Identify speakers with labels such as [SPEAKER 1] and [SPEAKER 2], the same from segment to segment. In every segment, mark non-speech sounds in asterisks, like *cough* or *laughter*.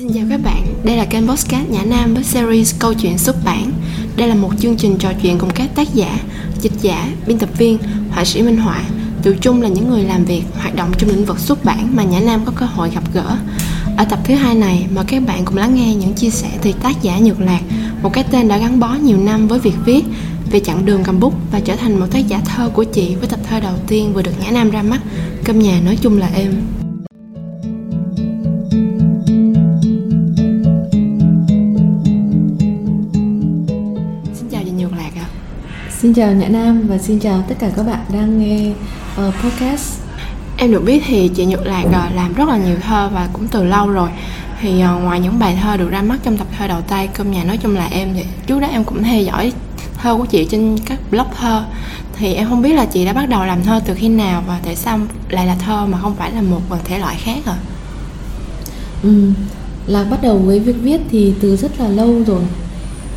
[SPEAKER 1] Xin chào các bạn, đây là kênh Postcard Nhã Nam với series Câu chuyện xuất bản. Đây là một chương trình trò chuyện cùng các tác giả, dịch giả, biên tập viên, họa sĩ minh họa, tự chung là những người làm việc, hoạt động trong lĩnh vực xuất bản mà Nhã Nam có cơ hội gặp gỡ. Ở tập thứ hai này, mời các bạn cùng lắng nghe những chia sẻ từ tác giả Nhược Lạc, một cái tên đã gắn bó nhiều năm với việc viết, về chặng đường cầm bút và trở thành một tác giả thơ của chị với tập thơ đầu tiên vừa được Nhã Nam ra mắt, Cơm nhà nói chung là êm. Xin chào
[SPEAKER 2] Nhã Nam và xin chào tất cả các bạn đang nghe uh, podcast.
[SPEAKER 1] Em được biết thì chị Nhược Lạc ờ, làm rất là nhiều thơ và cũng từ lâu rồi thì ờ, ngoài những bài thơ được ra mắt trong tập thơ đầu tay cơm nhà nói chung là em thì trước đó em cũng theo dõi thơ của chị trên các blog thơ thì em không biết là chị đã bắt đầu làm thơ từ khi nào và tại sao lại là thơ mà không phải là một thể loại khác à
[SPEAKER 2] Ừ, Lạc bắt đầu với việc viết thì từ rất là lâu rồi.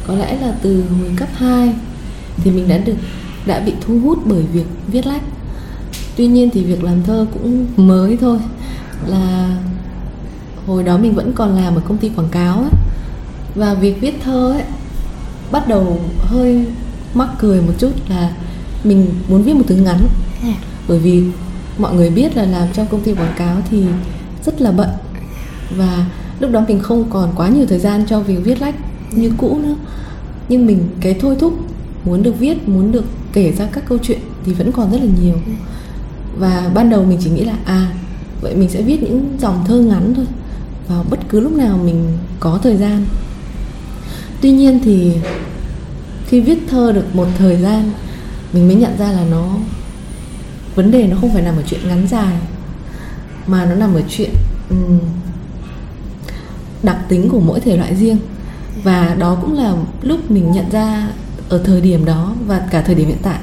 [SPEAKER 2] Có lẽ là từ hồi cấp 2 thì mình đã được đã bị thu hút bởi việc viết lách. Tuy nhiên thì việc làm thơ cũng mới thôi. Là hồi đó mình vẫn còn làm ở công ty quảng cáo ấy. Và việc viết thơ ấy bắt đầu hơi mắc cười một chút là mình muốn viết một thứ ngắn
[SPEAKER 1] À,
[SPEAKER 2] bởi vì mọi người biết là làm trong công ty quảng cáo thì rất là bận và lúc đó mình không còn quá nhiều thời gian cho việc viết lách như cũ nữa nhưng mình cái thôi thúc muốn được viết muốn được kể ra các câu chuyện thì vẫn còn rất là nhiều. Và ban đầu mình chỉ nghĩ là à vậy mình sẽ viết những dòng thơ ngắn thôi vào bất cứ lúc nào mình có thời gian. Tuy nhiên thì khi viết thơ được một thời gian mình mới nhận ra là nó vấn đề nó không phải nằm ở chuyện ngắn dài mà nó nằm ở chuyện ừm, đặc tính của mỗi thể loại riêng. Và đó cũng là lúc mình nhận ra ở thời điểm đó và cả thời điểm hiện tại.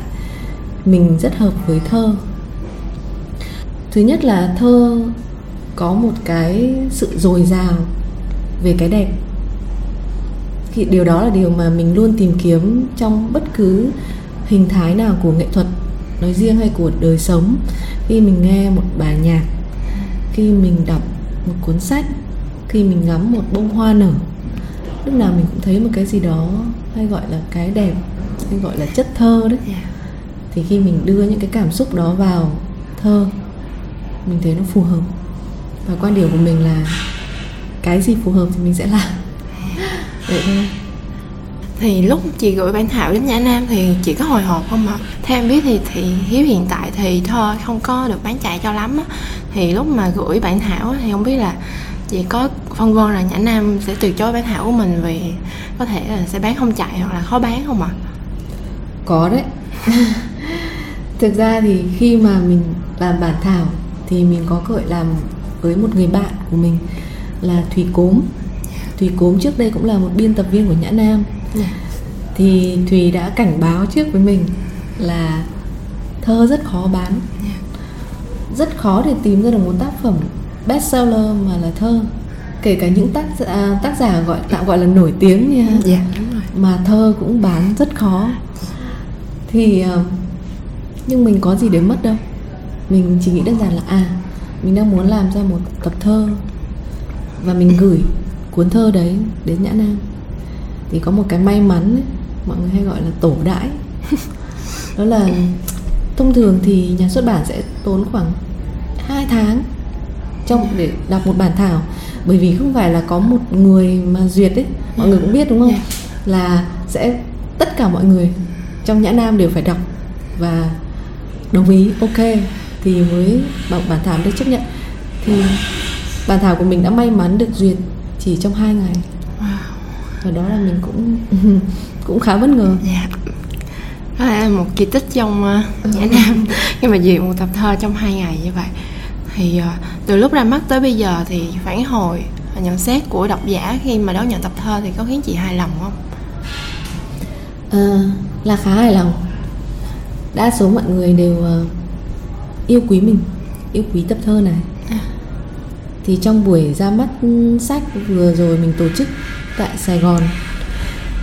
[SPEAKER 2] Mình rất hợp với thơ. Thứ nhất là thơ có một cái sự dồi dào về cái đẹp. Thì điều đó là điều mà mình luôn tìm kiếm trong bất cứ hình thái nào của nghệ thuật nói riêng hay của đời sống. Khi mình nghe một bài nhạc, khi mình đọc một cuốn sách, khi mình ngắm một bông hoa nở lúc nào mình cũng thấy một cái gì đó hay gọi là cái đẹp hay gọi là chất thơ đấy
[SPEAKER 1] dạ.
[SPEAKER 2] thì khi mình đưa những cái cảm xúc đó vào thơ mình thấy nó phù hợp và quan điểm của mình là cái gì phù hợp thì mình sẽ làm vậy thôi
[SPEAKER 1] thì lúc chị gửi bản thảo đến Nhã Nam thì chị có hồi hộp không ạ? Theo em biết thì thì Hiếu hiện tại thì thơ không có được bán chạy cho lắm á. Thì lúc mà gửi bản thảo thì không biết là chị có phân vân là Nhã Nam sẽ từ chối bản thảo của mình vì có thể là sẽ bán không chạy hoặc là khó bán không ạ?
[SPEAKER 2] có đấy. Thực ra thì khi mà mình làm bản thảo thì mình có cơ hội làm với một người bạn của mình là thùy cốm. Thùy cốm trước đây cũng là một biên tập viên của nhã nam.
[SPEAKER 1] Dạ.
[SPEAKER 2] thì thùy đã cảnh báo trước với mình là thơ rất khó bán. Rất khó để tìm ra được một tác phẩm bestseller mà là thơ kể cả những tác giả, tác giả gọi tạm gọi là nổi tiếng nha.
[SPEAKER 1] Dạ đúng rồi.
[SPEAKER 2] mà thơ cũng bán rất khó. Thì ờ, nhưng mình có gì để mất đâu. Mình chỉ nghĩ đơn giản là à mình đang muốn làm ra một tập thơ và mình gửi cuốn thơ đấy đến nhã nam. Thì có một cái may mắn ấy, mọi người hay gọi là tổ đãi. *laughs* Đó là thông thường thì nhà xuất bản sẽ tốn khoảng 2 tháng trong để đọc một bản thảo. Bởi vì không phải là có một người mà duyệt ấy mọi người cũng biết đúng không?
[SPEAKER 1] Dạ.
[SPEAKER 2] là sẽ tất cả mọi người trong nhã nam đều phải đọc. Và đồng ý ok thì mới bảo bản thảo được chấp nhận. Thì bản thảo của mình đã may mắn được duyệt chỉ trong 2 ngày. Và đó là mình cũng *laughs* cũng khá bất ngờ.
[SPEAKER 1] Dạ. Đó là một kỳ tích trong uh, Nhã Nam. Khi mà duyệt một tập thơ trong hai ngày như vậy. Thì ờ, từ lúc ra mắt tới bây giờ thì phản hồi và nhận xét của độc giả khi mà đón nhận tập thơ thì có khiến chị hài lòng không?
[SPEAKER 2] Ờ, là khá hài lòng. Đa số mọi người đều ờ, yêu quý mình yêu quý tập thơ này. Thì trong buổi ra mắt ừ, sách vừa rồi mình tổ chức tại Sài Gòn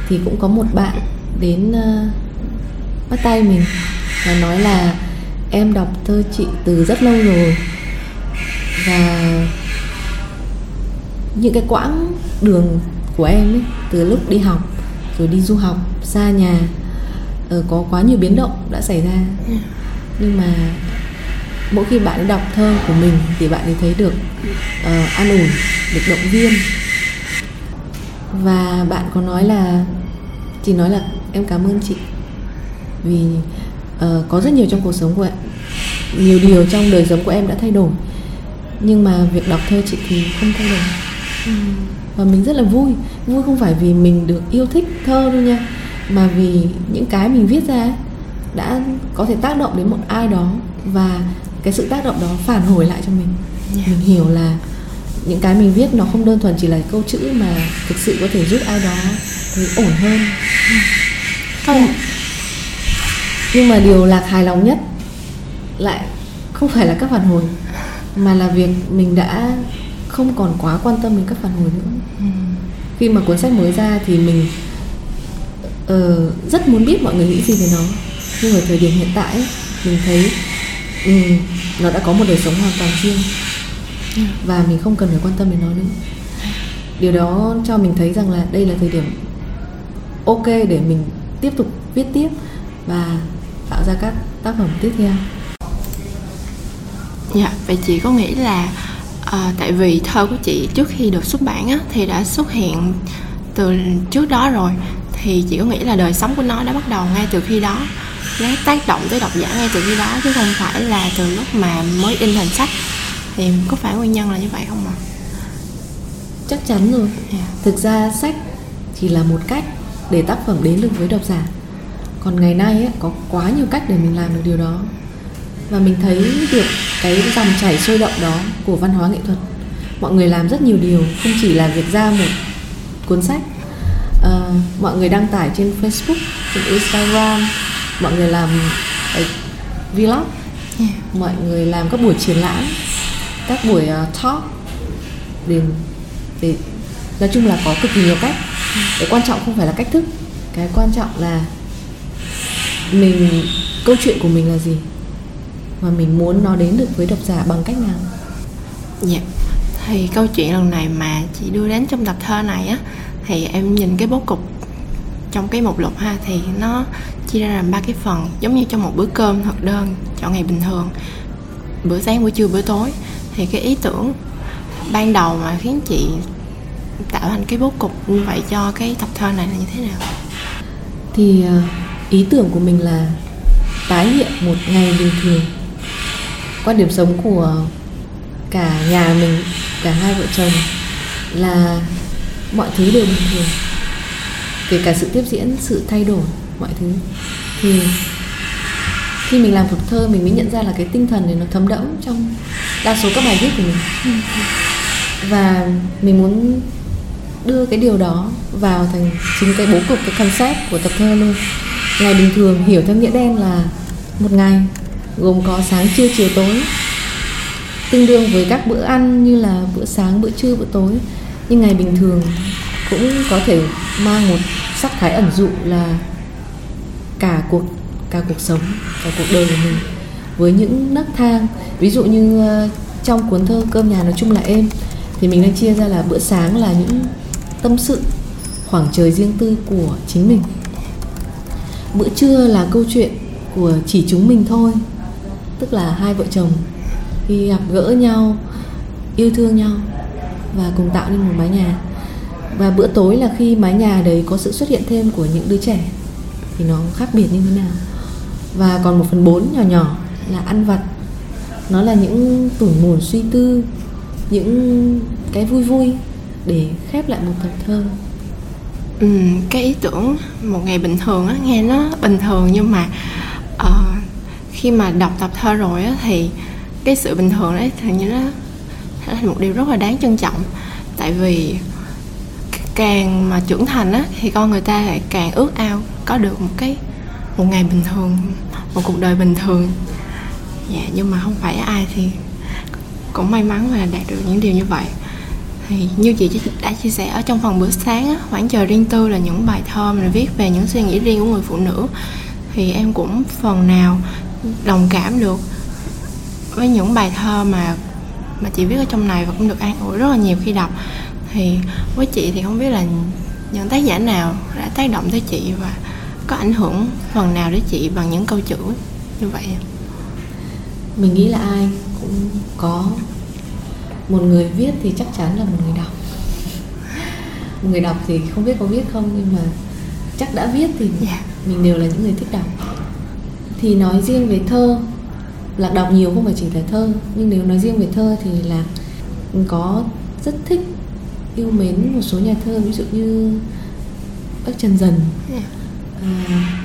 [SPEAKER 2] thì cũng có một bạn đến bắt tay mình và nói là em đọc thơ chị từ rất lâu rồi và những cái quãng đường của em ấy từ lúc đi học rồi đi du học xa nhà ờ, có quá nhiều biến động đã xảy ra. Nhưng mà mỗi khi bạn đọc thơ của mình thì bạn ấy thấy được uh, an ủi được động viên. Và bạn có nói là chị nói là em cảm ơn chị vì uh, có rất nhiều trong cuộc sống của em nhiều điều trong đời sống của em đã thay đổi nhưng mà việc đọc thơ chị thì không thay đổi. Và mình rất là vui. Vui không phải vì mình được yêu thích thơ đâu nha mà vì những cái mình viết ra đã có thể tác động đến một ai đó và cái sự tác động đó phản hồi lại cho mình. Yeah. mình hiểu là những cái mình viết nó không đơn thuần chỉ là câu chữ mà thực sự có thể giúp ai đó thấy ổn hơn. Không. Nhưng mà điều lạc hài lòng nhất lại không phải là các phản hồi mà là việc mình đã không còn quá quan tâm đến các phản hồi nữa ừ. khi mà cuốn sách mới ra thì mình uh, rất muốn biết mọi người nghĩ gì về nó nhưng ở thời điểm hiện tại mình thấy um, nó đã có một đời sống hoàn toàn riêng ừ. và mình không cần phải quan tâm đến nó nữa điều đó cho mình thấy rằng là đây là thời điểm ok để mình tiếp tục viết tiếp và tạo ra các tác phẩm tiếp theo
[SPEAKER 1] dạ vậy chị có nghĩ là à, tại vì thơ của chị trước khi được xuất bản á, thì đã xuất hiện từ trước đó rồi thì chị có nghĩ là đời sống của nó đã bắt đầu ngay từ khi đó nó tác động tới độc giả ngay từ khi đó chứ không phải là từ lúc mà mới in thành sách thì có phải nguyên nhân là như vậy không ạ
[SPEAKER 2] chắc chắn rồi yeah. Dạ. thực ra sách chỉ là một cách để tác phẩm đến được với độc giả còn ngày nay ấy, có quá nhiều cách để mình làm được điều đó và mình thấy được cái dòng chảy sôi động đó của văn hóa nghệ thuật. Mọi người làm rất nhiều điều không chỉ là việc ra một cuốn sách. Uh, mọi người đăng tải trên Facebook trên Instagram mọi người làm uh, vlog. Yeah. mọi người làm các buổi triển lãm các buổi uh, talk. Để để nói chung là có cực kỳ nhiều cách. Cái quan trọng không phải là cách thức cái quan trọng là mình câu chuyện của mình là gì và mình muốn nó đến được với độc giả bằng cách nào?
[SPEAKER 1] Dạ. Thì câu chuyện lần này mà chị đưa đến trong tập thơ này á thì em nhìn cái bố cục trong cái mục lục ha thì nó chia ra làm ba cái phần giống như trong một bữa cơm thật đơn chọn ngày bình thường. Bữa sáng buổi trưa bữa tối. Thì cái ý tưởng ban đầu mà khiến chị tạo thành cái bố cục như vậy cho cái tập thơ này là như thế nào?
[SPEAKER 2] Thì ờ, ý tưởng của mình là tái hiện một ngày bình thường quan điểm sống của cả nhà mình, cả hai vợ chồng là mọi thứ đều bình thường. Kể cả sự tiếp diễn, sự thay đổi, mọi thứ. Thì khi mình làm phục thơ, mình mới nhận ra là cái tinh thần này nó thấm đẫm trong đa số các bài viết của mình. Và mình muốn đưa cái điều đó vào thành chính cái bố cục, cái concept của tập thơ luôn. Ngày bình thường, hiểu theo nghĩa đen là một ngày gồm có sáng trưa, chiều tối. Tương đương với các bữa ăn như là bữa sáng, bữa trưa, bữa tối. Nhưng ngày bình thường cũng có thể mang một sắc thái ẩn dụ là cả cuộc cả cuộc sống, cả cuộc đời của mình với những nấc thang. Ví dụ như ờ, trong cuốn thơ cơm nhà nói chung là êm thì mình đang chia ra là bữa sáng là những tâm sự, khoảng trời riêng tư của chính mình. Bữa trưa là câu chuyện của chỉ chúng mình thôi tức là hai vợ chồng khi gặp gỡ nhau yêu thương nhau và cùng tạo nên một mái nhà. Và bữa tối là khi mái nhà đấy có sự xuất hiện thêm của những đứa trẻ thì nó khác biệt như thế nào? Và còn một phần bốn nhỏ nhỏ là ăn vặt. Nó là những tủi mồn suy tư những cái vui vui để khép lại một tập thơ.
[SPEAKER 1] Ừ, cái ý tưởng một ngày bình thường á nghe nó bình thường nhưng mà khi mà đọc tập thơ rồi á thì cái sự bình thường đấy thì như nó là một điều rất là đáng trân trọng. Tại vì càng mà trưởng thành á thì con người ta lại càng ước ao có được một cái một ngày bình thường một cuộc đời bình thường. Dạ nhưng mà không phải ai thì cũng may mắn là đạt được những điều như vậy. Thì như chị đã chia sẻ ở trong phần bữa sáng á, khoảng trời riêng tư là những bài thơ mình viết về những suy nghĩ riêng của người phụ nữ. Thì em cũng phần nào đồng cảm được với những bài thơ mà mà chị viết ở trong này và cũng được an ủi rất là nhiều khi đọc. Thì với chị thì không biết là những tác giả nào đã tác động tới chị và có ảnh hưởng phần nào đến chị bằng những câu chữ như vậy?
[SPEAKER 2] Mình nghĩ là ai cũng có. Một người viết thì chắc chắn là một người đọc. Một người đọc thì không biết có viết không nhưng mà chắc đã viết thì yeah. mình đều là những người thích đọc thì nói riêng về thơ là đọc nhiều không phải chỉ là thơ nhưng nếu nói riêng về thơ thì là có rất thích yêu mến một số nhà thơ ví dụ như bác trần dần yeah. à,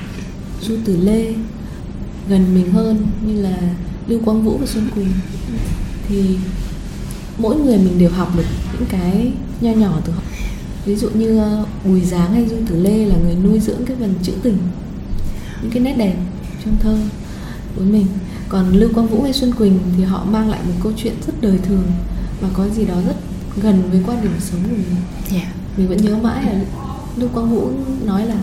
[SPEAKER 2] du tử lê gần mình hơn như là lưu quang vũ và xuân quỳnh. Thì mỗi người mình đều học được những cái nho nhỏ từ họ. Ví dụ như ờ, bùi giáng hay du tử lê là người nuôi dưỡng cái phần chữ tình những cái nét đẹp trong thơ với mình. Còn lưu quang vũ hay xuân quỳnh thì họ mang lại một câu chuyện rất đời thường và có gì đó rất gần với quan điểm sống của mình. Yeah. mình vẫn nhớ mãi là lưu quang vũ nói là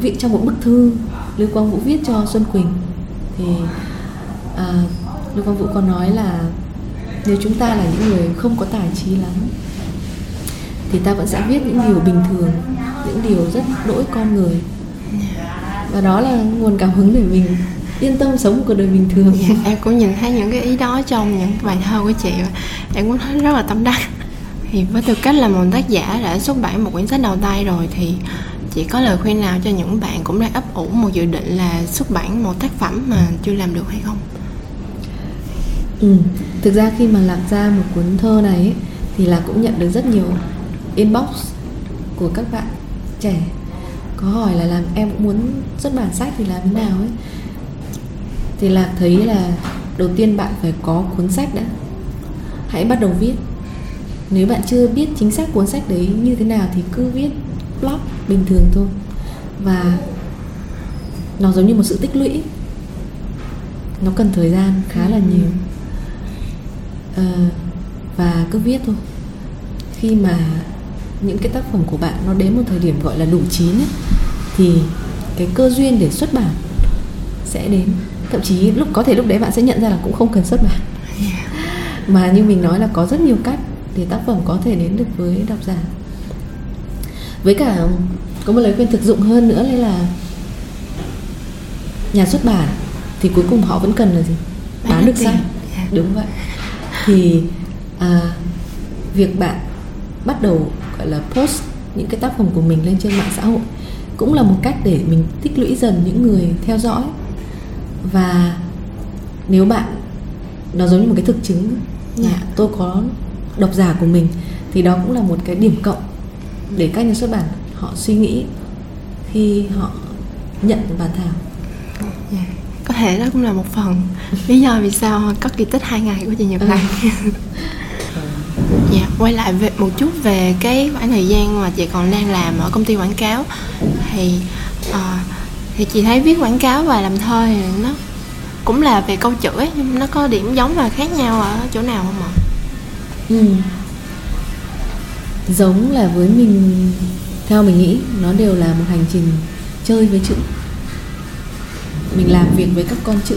[SPEAKER 2] vị trong một bức thư lưu quang vũ viết cho xuân quỳnh. Thì à, lưu quang vũ có nói là nếu chúng ta là những người không có tài trí lắm thì ta vẫn sẽ viết những điều bình thường những điều rất đỗi con người và đó là nguồn cảm hứng để mình yên tâm sống một cuộc đời bình thường.
[SPEAKER 1] Dạ, em cũng nhìn thấy những cái ý đó trong những bài thơ của chị em cũng thấy rất là tâm đắc. Thì với tư cách là một tác giả đã xuất bản một quyển sách đầu tay rồi thì chị có lời khuyên nào cho những bạn cũng đang ấp ủ một dự định là xuất bản một tác phẩm mà chưa làm được hay không?
[SPEAKER 2] Ừ thực ra khi mà làm ra một cuốn thơ này ấy, thì là cũng nhận được rất nhiều inbox của các bạn trẻ có hỏi là làm em cũng muốn xuất bản sách thì làm thế nào ấy. Thì là thấy là đầu tiên bạn phải có cuốn sách đã. Hãy bắt đầu viết. Nếu bạn chưa biết chính xác cuốn sách đấy như thế nào thì cứ viết blog bình thường thôi. Và nó giống như một sự tích lũy. Nó cần thời gian khá là nhiều. À, và cứ viết thôi. Khi mà những cái tác phẩm của bạn nó đến một thời điểm gọi là đủ chín ấy, thì cái cơ duyên để xuất bản sẽ đến. Thậm chí lúc có thể lúc đấy bạn sẽ nhận ra là cũng không cần xuất bản. Mà như mình nói là có rất nhiều cách để tác phẩm có thể đến được với độc giả. Với cả có một lời khuyên thực dụng hơn nữa là nhà xuất bản thì cuối cùng họ vẫn cần là gì? Bán được sách đúng vậy. Thì à, việc bạn bắt đầu gọi là post những cái tác phẩm của mình lên trên mạng xã hội cũng là một cách để mình tích lũy dần những người theo dõi và nếu bạn nó giống như một cái thực chứng là yeah. tôi có độc giả của mình thì đó cũng là một cái điểm cộng để các nhà xuất bản họ suy nghĩ khi họ nhận bản thảo
[SPEAKER 1] yeah. có thể đó cũng là một phần *laughs* lý do vì sao có kỳ tích hai ngày của chị Nhật Này ừ. *laughs* dạ quay lại về một chút về cái khoảng thời gian mà chị còn đang làm ở công ty quảng cáo thì uh, thì chị thấy viết quảng cáo và làm thơ thì nó cũng là về câu chữ ấy nhưng nó có điểm giống và khác nhau ở chỗ nào không ạ?
[SPEAKER 2] Ừ. Giống là với mình theo mình nghĩ nó đều là một hành trình chơi với chữ. Mình làm việc với các con chữ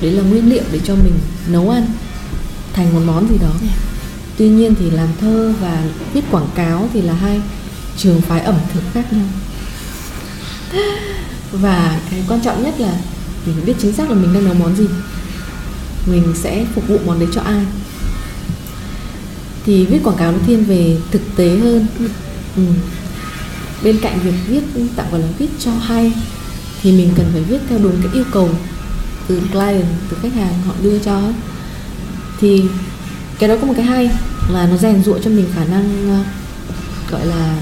[SPEAKER 2] đấy là nguyên liệu để cho mình nấu ăn thành một món gì đó. Yeah. Dạ. Tuy nhiên thì làm thơ và viết quảng cáo thì là hai trường phái ẩm thực khác nhau và cái quan trọng nhất là mình biết chính xác là mình đang nấu món gì. Mình sẽ phục vụ món đấy cho ai. Thì viết quảng cáo nó thiên về thực tế hơn. Ừ. bên cạnh việc viết tạm gọi là viết cho hay, thì mình cần phải viết theo đúng cái yêu cầu từ client, từ khách hàng họ đưa cho. Thì cái đó có một cái hay là nó rèn rũa cho mình khả năng ờ, gọi là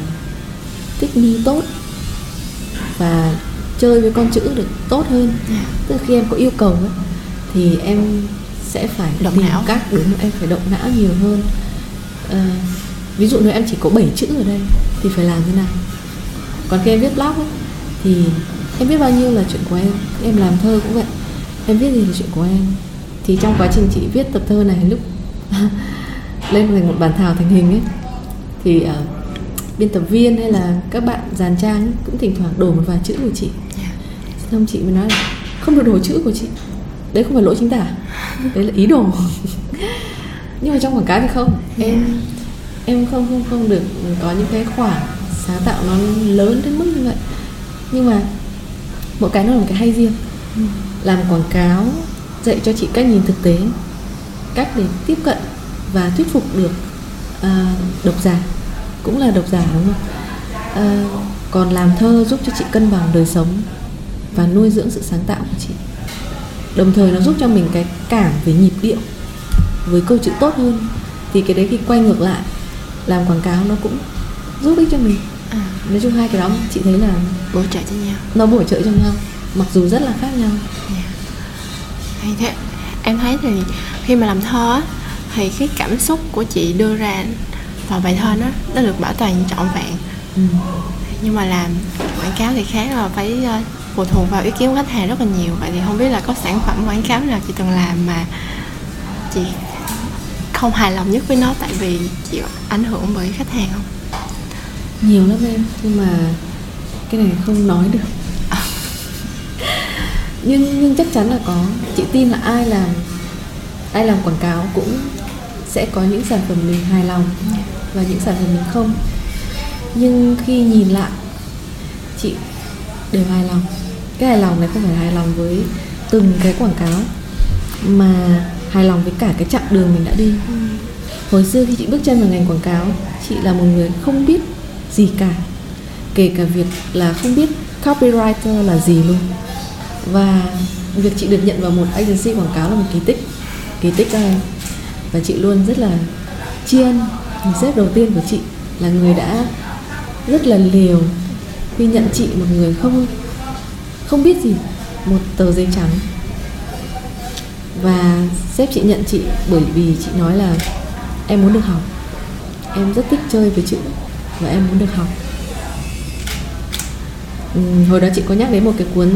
[SPEAKER 2] thích nghi tốt và chơi với con chữ được tốt hơn. Yeah. Dạ. tức là khi em có yêu cầu ấy, thì em sẽ phải
[SPEAKER 1] động não.
[SPEAKER 2] các đúng em phải động não nhiều hơn. À, ví dụ nếu em chỉ có 7 chữ ở đây thì phải làm thế nào? Còn khi em viết blog ấy, thì em viết bao nhiêu là chuyện của em? Em làm thơ cũng vậy. Em viết gì là chuyện của em? Thì trong quá trình chị viết tập thơ này lúc *laughs* lên thành một bản thảo thành hình ấy thì uh, biên tập viên hay là các bạn dàn trang cũng thỉnh thoảng đổ một vài chữ của chị. Xong chị mới nói là không được đổ chữ của chị. Đấy không phải lỗi chính tả đấy là ý đồ. *laughs* Nhưng mà trong quảng cáo thì không. Em em không không không được có những cái khoản sáng tạo nó lớn đến mức như vậy. Nhưng mà mỗi cái nó là một cái hay riêng. Ừ. làm quảng cáo dạy cho chị cách nhìn thực tế cách để tiếp cận và thuyết phục được uh, độc giả cũng là độc giả đúng không uh, còn làm thơ giúp cho chị cân bằng đời sống và nuôi dưỡng sự sáng tạo của chị đồng thời nó giúp cho mình cái cảm về nhịp điệu với câu chữ tốt hơn thì cái đấy khi quay ngược lại làm quảng cáo nó cũng giúp ích cho mình à. nói chung hai cái đó chị thấy là
[SPEAKER 1] bổ trợ cho nhau
[SPEAKER 2] nó bổ trợ cho nhau mặc dù rất là khác nhau
[SPEAKER 1] yeah. Dạ. thế em thấy thì khi mà làm thơ thì cái cảm xúc của chị đưa ra vào bài thơ nó nó được bảo toàn trọn vẹn. Ừ. nhưng mà làm quảng cáo thì khác là phải uh, phụ thuộc vào ý kiến của khách hàng rất là nhiều. Vậy thì không biết là có sản phẩm quảng cáo nào chị từng làm mà chị không hài lòng nhất với nó tại vì chịu ảnh hưởng bởi khách hàng không?
[SPEAKER 2] Nhiều lắm em nhưng mà cái này không nói được. *laughs* Nhưng nhưng chắc chắn là có. Chị tin là ai làm ai làm quảng cáo cũng sẽ có những sản phẩm mình hài lòng và những sản phẩm mình không. Nhưng khi nhìn lại, chị đều hài lòng. Cái hài lòng này không phải hài lòng với từng cái quảng cáo, mà hài lòng với cả cái chặng đường mình đã đi. Ừ. hồi xưa khi chị bước chân vào ngành quảng cáo, chị là một người không biết gì cả. Kể cả việc là không biết copywriter là gì luôn. Và việc chị được nhận vào một agency quảng cáo là một kỳ tích kỳ tích đó em và chị luôn rất là tri ân thì sếp đầu tiên của chị là người đã rất là liều khi nhận chị một người không không biết gì một tờ giấy trắng. Và sếp chị nhận chị bởi vì chị nói là em muốn được học. Em rất thích chơi với chữ và em muốn được học. Ừ, hồi đó chị có nhắc đến một cái cuốn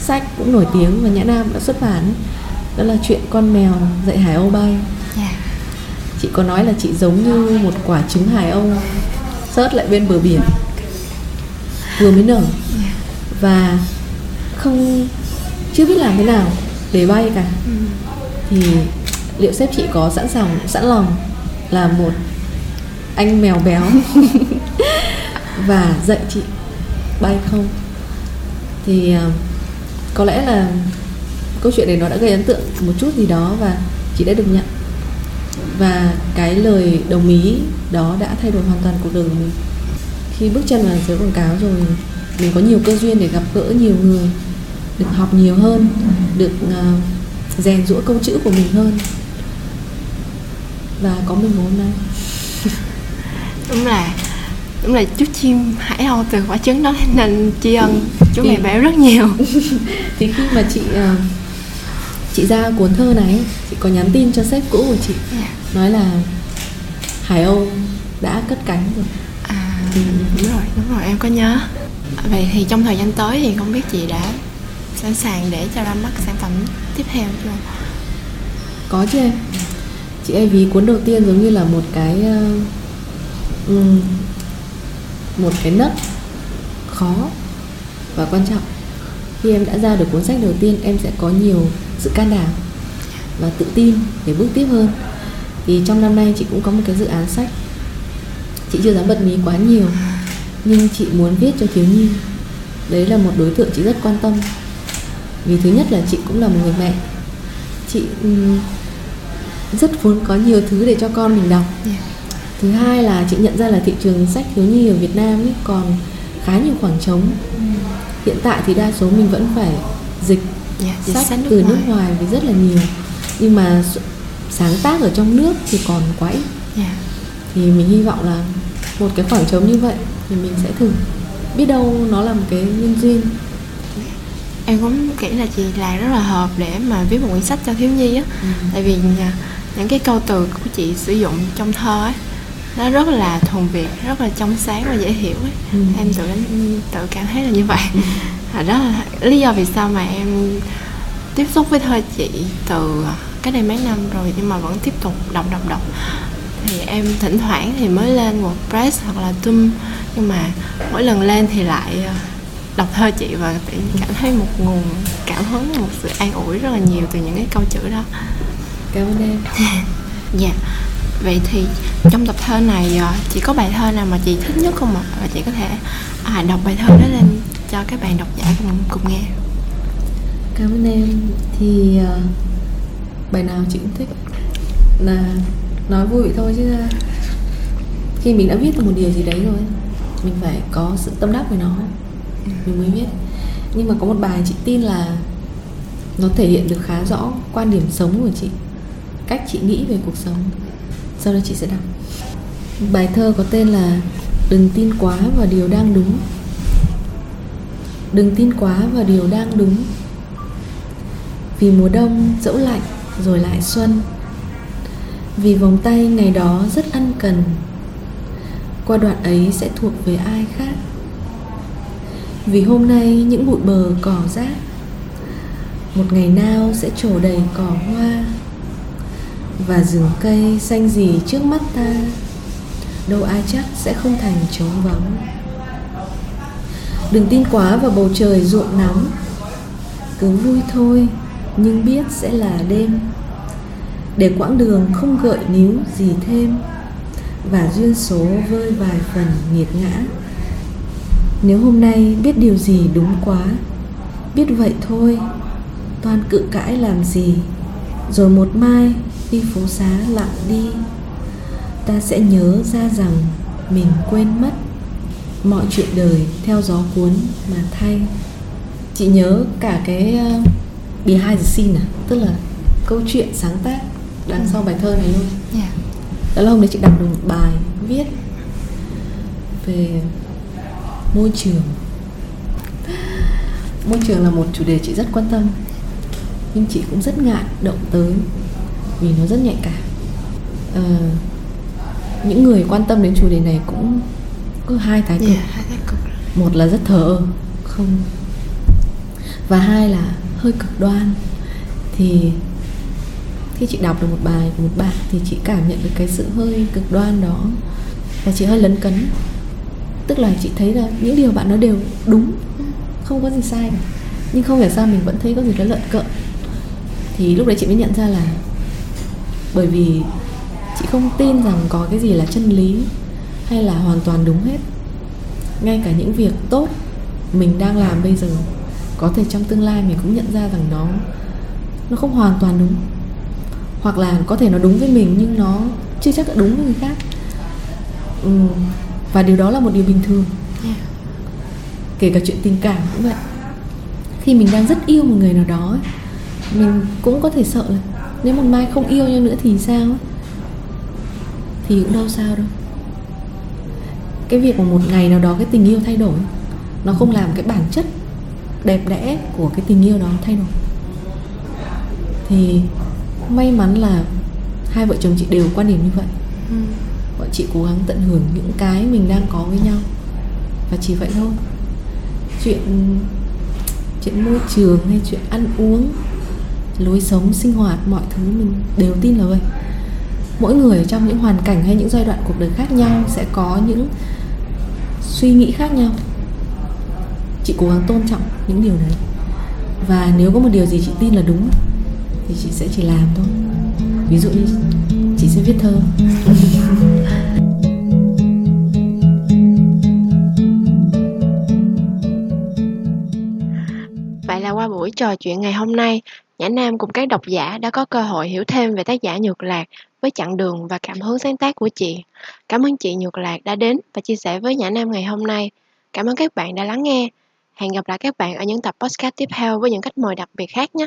[SPEAKER 2] sách cũng nổi tiếng và nhã nam đã xuất bản đó là chuyện con mèo dạy hải âu bay. Yeah. Chị có nói là chị giống như một quả trứng hải âu rớt lại bên bờ biển. Vừa mới nở. Và không, chưa biết làm thế nào để bay cả. Thì liệu sếp chị có sẵn sàng, sẵn lòng là một anh mèo béo *laughs* và dạy chị bay không? Thì à, có lẽ là câu chuyện này nó đã gây ấn tượng một chút gì đó và chị đã được nhận và cái lời đồng ý đó đã thay đổi hoàn toàn cuộc đời của mình. Khi bước chân vào giới quảng cáo rồi mình có nhiều cơ duyên để gặp gỡ nhiều người được học nhiều hơn được uh, rèn rũa câu chữ của mình hơn. Và có mình hôm nay. *laughs*
[SPEAKER 1] Đúng là đúng là chú chim hải âu từ quả trứng đó nên tri ân. Chú mẹ béo rất nhiều. *laughs*
[SPEAKER 2] Thì khi mà chị uh, chị ra cuốn thơ này chị có nhắn tin cho sếp cũ của chị yeah. Dạ. nói là hải âu đã cất cánh rồi
[SPEAKER 1] à ừ. đúng rồi đúng rồi em có nhớ vậy thì trong thời gian tới thì không biết chị đã sẵn sàng để cho ra mắt sản phẩm tiếp theo chưa
[SPEAKER 2] có chứ em chị ấy ví cuốn đầu tiên giống như là một cái uh, một cái nấc khó và quan trọng khi em đã ra được cuốn sách đầu tiên em sẽ có nhiều sự can đảm và tự tin để bước tiếp hơn. Thì trong năm nay chị cũng có một cái dự án sách. Chị chưa dám bật mí quá nhiều nhưng chị muốn viết cho thiếu nhi. Đấy là một đối tượng chị rất quan tâm. Vì thứ nhất là chị cũng là một người mẹ. Chị rất muốn có nhiều thứ để cho con mình đọc. Yeah. thứ hai là chị nhận ra là thị trường sách thiếu nhi ở Việt Nam ấy còn khá nhiều khoảng trống. Mm. hiện tại thì đa số mình vẫn phải dịch yeah, sách, sách nước từ ngoài. nước ngoài vì rất là nhiều nhưng mà sáng tác ở trong nước thì còn quá ít yeah. thì mình hy vọng là một cái khoảng trống như vậy thì mình sẽ thử biết đâu nó là một cái nhân duyên
[SPEAKER 1] em cũng nghĩ là chị là rất là hợp để mà viết một quyển sách cho thiếu nhi á ừ. tại vì những cái câu từ của chị sử dụng trong thơ ấy nó rất là thuần việt rất là trong sáng và dễ hiểu ấy. Ừ. em tự tự cảm thấy là như vậy ừ. đó là lý do vì sao mà em tiếp xúc với thơ chị từ cái đây mấy năm rồi nhưng mà vẫn tiếp tục đọc đọc đọc thì em thỉnh thoảng thì mới lên một press hoặc là tum nhưng mà mỗi lần lên thì lại ờ, đọc thơ chị và cảm thấy một nguồn cảm hứng một sự an ủi rất là nhiều từ những cái câu chữ đó
[SPEAKER 2] cảm ơn em *laughs*
[SPEAKER 1] dạ vậy thì trong tập thơ này chị chỉ có bài thơ nào mà chị thích nhất không ạ? Và chị có thể à, đọc bài thơ đó lên cho các bạn độc giả cùng cùng nghe.
[SPEAKER 2] Cảm ơn em. Thì uh, bài nào chị cũng thích. Là nói vui vậy thôi chứ ờ, khi mình đã viết được một điều gì đấy rồi mình phải có sự tâm đắc với nó. Mình mới viết. Nhưng mà có một bài chị tin là nó thể hiện được khá rõ quan điểm sống của chị cách chị nghĩ về cuộc sống sau đó chị sẽ đọc bài thơ có tên là đừng tin quá vào điều đang đúng. Đừng tin quá vào điều đang đúng. Vì mùa đông dẫu lạnh rồi lại xuân. Vì vòng tay ngày đó rất ân cần. Qua đoạn ấy sẽ thuộc về ai khác? Vì hôm nay những bụi bờ cỏ rác. Một ngày nào sẽ trổ đầy cỏ hoa? Và rừng cây xanh gì trước mắt ta? Đâu ai chắc sẽ không thành trống vắng. Đừng tin quá vào bầu trời ruộng nóng. Cứ vui thôi, nhưng biết sẽ là đêm. Để quãng đường không gợi níu gì thêm. Và duyên số vơi vài phần nghiệt ngã. Nếu hôm nay biết điều gì đúng quá, biết vậy thôi. Toan cự cãi làm gì? Rồi một mai khi phố xá lặng đi ta sẽ nhớ ra rằng mình quên mất mọi chuyện đời theo gió cuốn mà thay. Chị nhớ cả cái uh, behind the scene à? Tức là câu chuyện sáng tác đằng sau bài thơ này luôn yeah. đó là hôm đấy chị đọc được một bài viết về môi trường. Môi trường là một chủ đề chị rất quan tâm nhưng chị cũng rất ngại động tới vì nó rất nhạy cảm. À, những người quan tâm đến chủ đề này cũng có hai thái cực, yeah, cực. một là rất thờ ơ không. Và hai là hơi cực đoan. Thì khi chị đọc được một bài của một bạn thì chị cảm nhận được cái sự hơi cực đoan đó. Và chị hơi lấn cấn. Tức là chị thấy là những điều bạn nói đều đúng. Không có gì sai cả. Nhưng không hiểu sao mình vẫn thấy có gì đó lợn cợn thì lúc đấy chị mới nhận ra là bởi vì chị không tin rằng có cái gì là chân lý hay là hoàn toàn đúng hết. Ngay cả những việc tốt mình đang làm bây giờ có thể trong tương lai mình cũng nhận ra rằng nó nó không hoàn toàn đúng. Hoặc là có thể nó đúng với mình nhưng nó chưa chắc đã đúng với người khác. Ừ. và điều đó là một điều bình thường. Kể cả chuyện tình cảm cũng vậy. Khi mình đang rất yêu một người nào đó mình cũng có thể sợ là nếu một mai không yêu nhau nữa thì sao? Thì cũng đâu sao đâu. Cái việc mà một ngày nào đó cái tình yêu thay đổi nó không làm cái bản chất đẹp đẽ của cái tình yêu đó thay đổi. Thì may mắn là hai vợ chồng chị đều quan điểm như vậy. Ừ. bọn chị cố gắng tận hưởng những cái mình đang có với nhau. Và chỉ vậy thôi. Chuyện chuyện môi trường hay chuyện ăn uống lối sống sinh hoạt mọi thứ mình đều tin là vậy. Mỗi người trong những hoàn cảnh hay những giai đoạn cuộc đời khác nhau sẽ có những suy nghĩ khác nhau. Chị cố gắng tôn trọng những điều đấy. Và nếu có một điều gì chị tin là đúng thì chị sẽ chỉ làm thôi. Ví dụ như chị sẽ viết thơ.
[SPEAKER 1] Vậy là qua buổi trò chuyện ngày hôm nay, Nhã Nam cùng các độc giả đã có cơ hội hiểu thêm về tác giả Nhược Lạc với chặng đường và cảm hứng sáng tác của chị. Cảm ơn chị Nhược Lạc đã đến và chia sẻ với Nhã Nam ngày hôm nay. Cảm ơn các bạn đã lắng nghe. Hẹn gặp lại các bạn ở những tập podcast tiếp theo với những khách mời đặc biệt khác nhé.